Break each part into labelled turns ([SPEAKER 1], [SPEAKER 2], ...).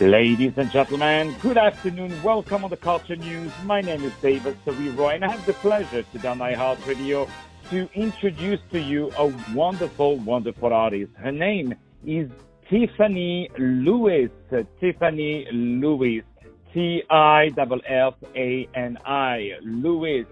[SPEAKER 1] Ladies and gentlemen, good afternoon. Welcome on the Culture News. My name is David Serero, and I have the pleasure today on iHeartRadio to introduce to you a wonderful, wonderful artist. Her name is Tiffani Lewis. Tiffani Lewis. T-I-F-F-A-N-I. Lewis.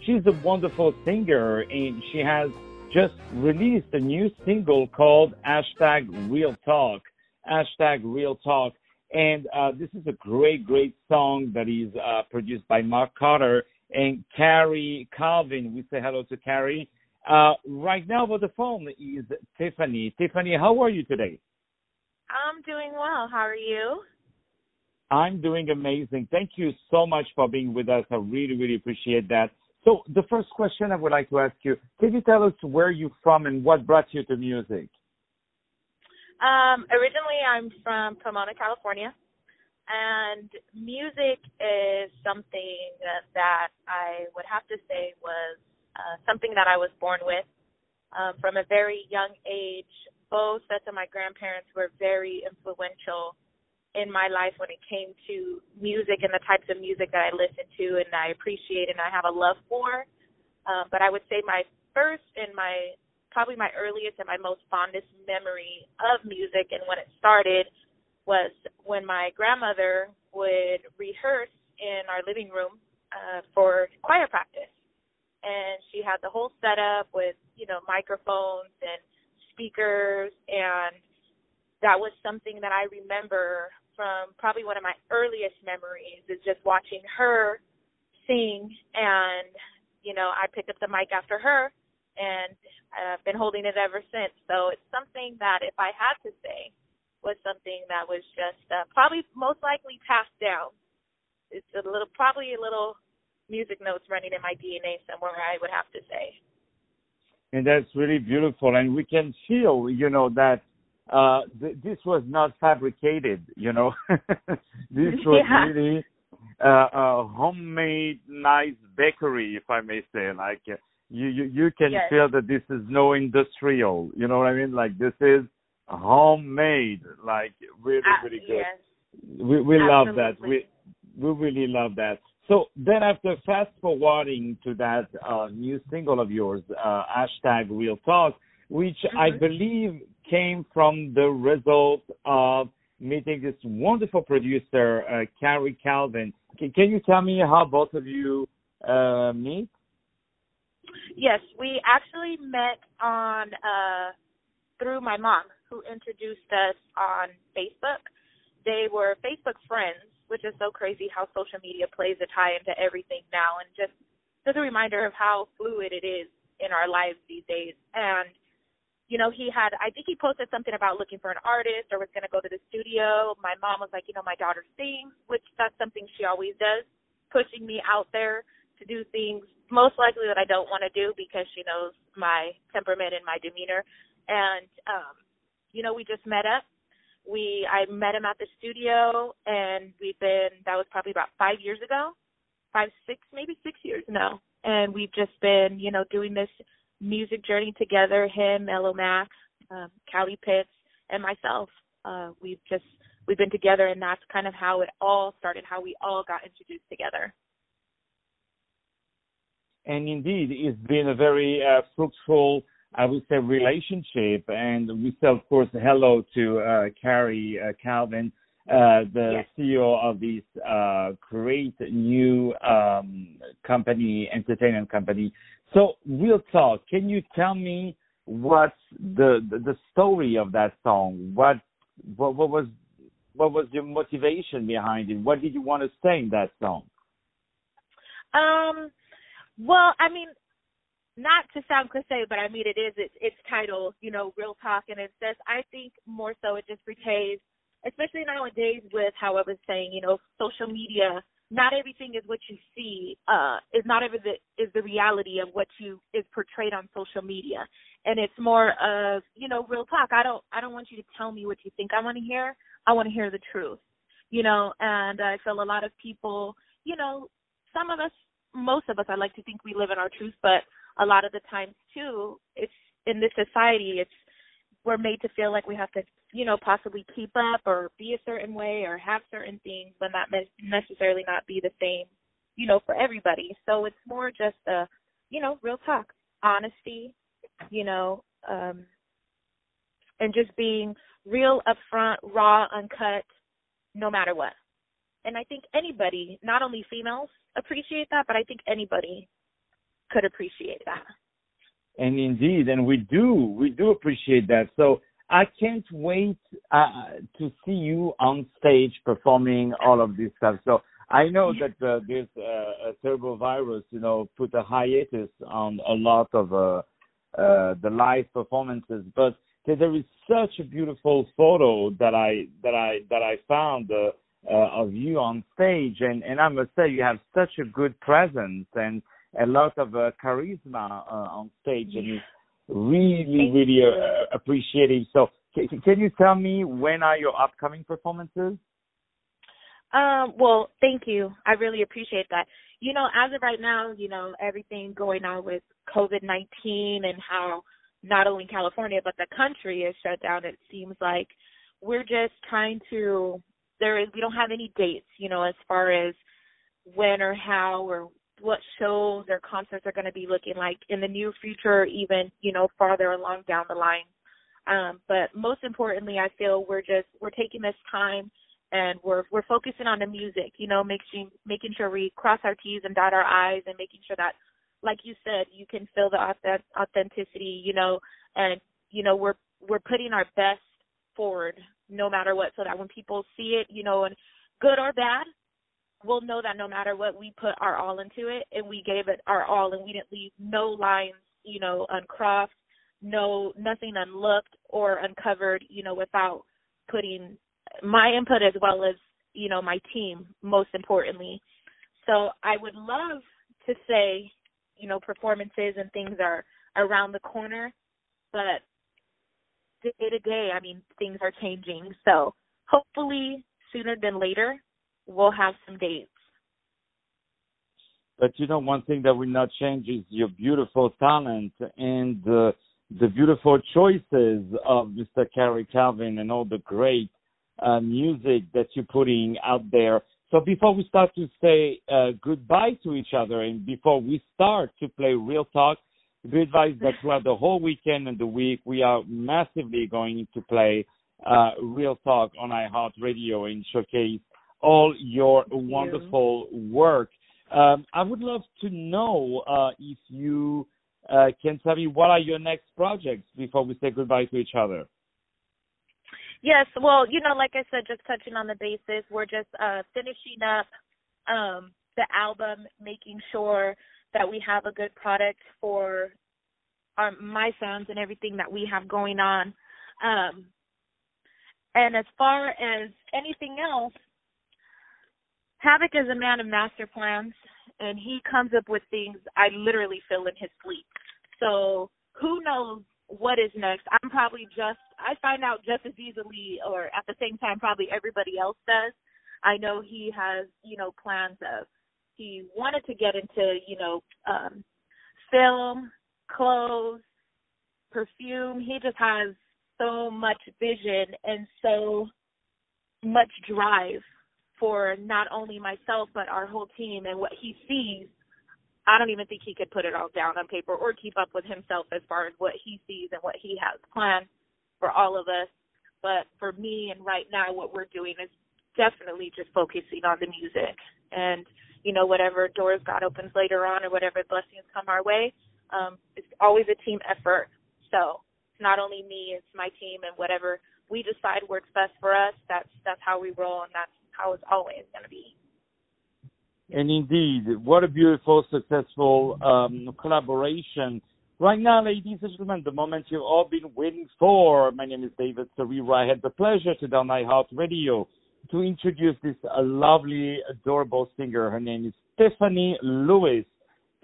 [SPEAKER 1] She's a wonderful singer, and she has just released a new single called hashtag Real Talk. Hashtag Real Talk. And uh, this is a great, great song that is uh, produced by Mark Carter and Carrie Calvin. We say hello to Carrie. Uh, right now over the phone is Tiffani. Tiffani, how are you today?
[SPEAKER 2] I'm doing well. How are you?
[SPEAKER 1] I'm doing amazing. Thank you so much for being with us. I really, really appreciate that. So the first question I would like to ask you, can you tell us where you're from and what brought you to music?
[SPEAKER 2] Um, originally, I'm from Pomona, California, and music is something that, I would have to say was uh, something that I was born with. Um, from a very young age, both sets of my grandparents were very influential in my life when it came to music and the types of music that I listen to and I appreciate and I have a love for. Um, but I would say my first and my probably my earliest and my most fondest memory of music and when it started was when my grandmother would rehearse in our living room uh, for choir practice. And she had the whole setup with, you know, microphones and speakers and that was something that I remember from probably one of my earliest memories is just watching her sing and you know I picked up the mic after her and I've been holding it ever since. So it's something that, if I had to say, was something that was just uh, probably most likely passed down. It's a little, probably a little music notes running in my DNA somewhere. I would have to say.
[SPEAKER 1] And that's really beautiful, and we can feel, you know, that uh th- this was not fabricated. You know, this was
[SPEAKER 2] Yeah.
[SPEAKER 1] really uh, a homemade, nice bakery, if I may say. Like you, you, you can
[SPEAKER 2] Yes.
[SPEAKER 1] feel that this is no industrial. You know what I mean? Like this is homemade. Like really,
[SPEAKER 2] Uh,
[SPEAKER 1] really good.
[SPEAKER 2] yes.
[SPEAKER 1] We we love that. We we really love that. So then, after fast forwarding to that uh, new single of yours, uh, hashtag Real Talk, which I
[SPEAKER 2] Mhm.
[SPEAKER 1] believe came from the result of meeting this wonderful producer, uh, Carrie Calvin. Can, can you tell me how both of you uh, meet?
[SPEAKER 2] Yes, we actually met on uh through my mom who introduced us on Facebook. They were Facebook friends, which is so crazy how social media plays a tie into everything now and just just a reminder of how fluid it is in our lives these days. And you know, he had I think he posted something about looking for an artist or was gonna go to the studio. My mom was like, you know, my daughter sings, which that's something she always does, pushing me out there to do things most likely that I don't want to do because she knows my temperament and my demeanor. And um, you know, we just met up. We I met him at the studio and we've been that was probably about five years ago. Five, six, maybe six years now. And we've just been, you know, doing this music journey together, him, Mellow Max, um, Callie Pitts, and myself. Uh, we've just we've been together and that's kind of how it all started, how we all got introduced together.
[SPEAKER 1] And indeed it's been a very uh, fruitful I would say relationship. And we say of course hello to uh, Carrie uh, Calvin uh, the
[SPEAKER 2] Yes.
[SPEAKER 1] CEO of this uh, great new um, company entertainment company. So real talk can you tell me what's the, the the story of that song? What what, what was what was your motivation behind it? What did you want to say in that song?
[SPEAKER 2] Um, well, I mean, not to sound cliche, but I mean it is. It's it's titled, you know, real talk, and it says. I think more so it just pertains, especially nowadays with how I was saying, you know, social media. Not everything is what you see. Uh, is not every is the reality of what you is portrayed on social media, and it's more of you know real talk. I don't I don't want you to tell me what you think I want to hear. I want to hear the truth, you know. And I feel a lot of people, you know, some of us most of us I like to think we live in our truth, but a lot of the times too, it's in this society it's we're made to feel like we have to you know, possibly keep up or be a certain way or have certain things, but not necessarily not be the same, you know, for everybody. So it's more just a, you know, real talk, honesty, you know, um, and just being real upfront, raw, uncut, no matter what. And I think anybody, not only females, appreciate that, but I think anybody could appreciate that.
[SPEAKER 1] And indeed, and we do, we do appreciate that. So I can't wait uh, to see you on stage performing all of this stuff. So I know that uh, this uh, terrible virus, you know, put a hiatus on a lot of uh, uh, the live performances, but there is such a beautiful photo that I that I that I found uh, of you on stage, and and I must say you have such a good presence and a lot of uh, charisma uh, on stage, and it's really really uh, appreciative. So can, can you tell me when are your upcoming performances?
[SPEAKER 2] Um, well, thank you. I really appreciate that. You know, as of right now, you know, everything going on with COVID 19 and how not only California but the country is shut down. It seems like we're just trying to. There is we don't have any dates, you know, as far as when or how or what shows or concerts are going to be looking like in the near future, even you know farther along down the line. Um, but most importantly, I feel we're just we're taking this time and we're we're focusing on the music. You know, making making sure we cross our T's and dot our I's, and making sure that like you said, you can feel the authenticity, you know, and you know we're we're putting our best forward no matter what, so that when people see it, you know, and good or bad, we'll know that no matter what, we put our all into it, and we gave it our all, and we didn't leave no lines, you know, uncrossed, no nothing unlooked or uncovered, you know, without putting my input as well as you know my team most importantly. So I would love to say you know performances and things are around the corner but day to day i mean things are changing so hopefully sooner than later we'll have some dates
[SPEAKER 1] but you know one thing that will not change is your beautiful talent and the the beautiful choices of Mr. Cary Calvin and all the great uh, music that you're putting out there. So before we start to say uh, goodbye to each other and before we start to play real talk, be advised that throughout the whole weekend and the week, we are massively going to play uh, real talk on iHeartRadio and showcase all your Thank wonderful you. work. Um, I would love to know uh, if you uh, can tell me what are your next projects before we say goodbye to each other.
[SPEAKER 2] Yes, well, you know, like I said, just touching on the basis, we're just uh finishing up um the album, making sure that we have a good product for our my sons and everything that we have going on. Um and as far as anything else, Havoc is a man of master plans and he comes up with things I literally feel in his sleep. So who knows what is next. I'm probably just I find out just as easily or at the same time probably everybody else does. I know he has, you know, plans of he wanted to get into, you know, um film, clothes, perfume. He just has so much vision and so much drive for not only myself but our whole team and what he sees I don't even think he could put it all down on paper or keep up with himself as far as what he sees and what he has planned for all of us. But for me and right now, what we're doing is definitely just focusing on the music and, you know, whatever doors God opens later on or whatever blessings come our way. Um, it's always a team effort. So it's not only me, it's my team and whatever we decide works best for us, that's, that's how we roll and that's how it's always going to be.
[SPEAKER 1] And indeed, what a beautiful, successful um, collaboration. Right now, ladies and gentlemen, the moment you've all been waiting for. My name is David Serero. I had the pleasure to on iHeartRadio to introduce this uh, lovely, adorable singer. Her name is Tiffani Lewis.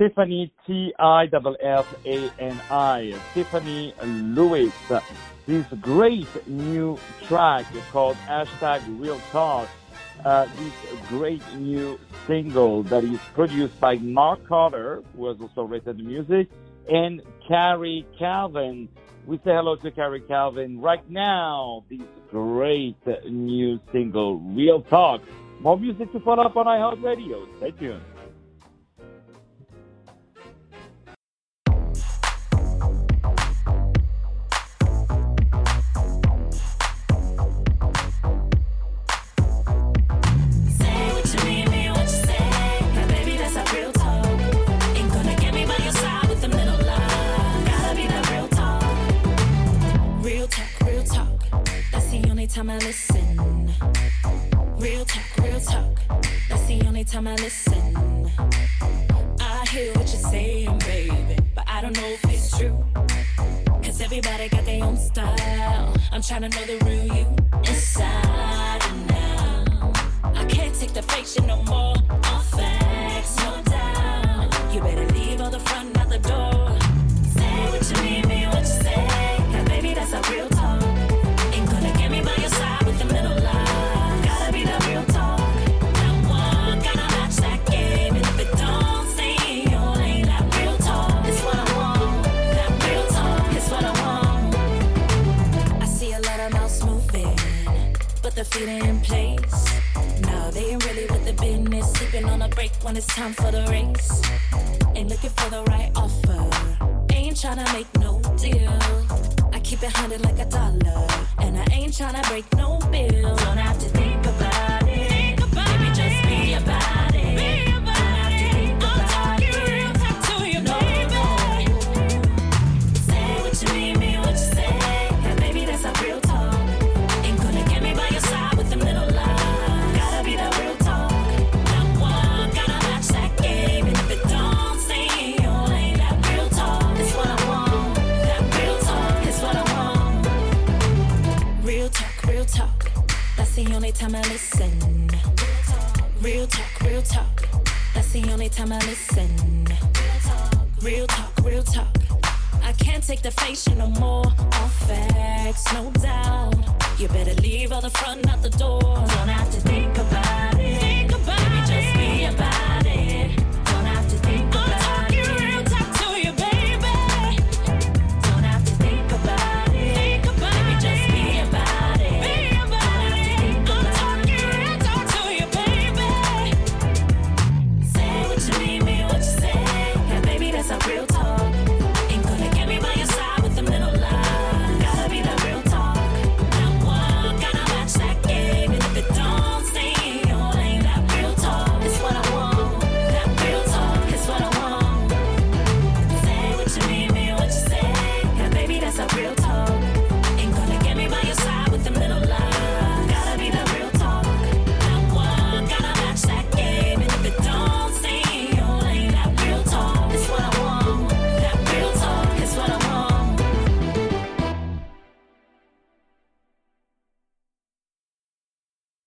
[SPEAKER 1] Tiffani T I F F A N I. Tiffani Lewis. This great new track called hashtag Real Talk uh, this great new single that is produced by Mark Carter, who has also written the music, and Carrie Calvin. We say hello to Carrie Calvin right now. This great new single, Real Talk. More music to follow up on iHeartRadio. Stay tuned.
[SPEAKER 3] To know the real of mouths moving, but the feet ain't in place. No, they ain't really with the business. Sleeping on a break when it's time for the race. Ain't looking for the right offer. Ain't trying to make no deal. I keep it hundred like a dollar, and I ain't trying to break no bill. Don't have to think Real talk, real talk. That's the only time I listen. Real talk, real talk. I can't take the shit no more. All facts, no doubt. You better leave all the front out the door.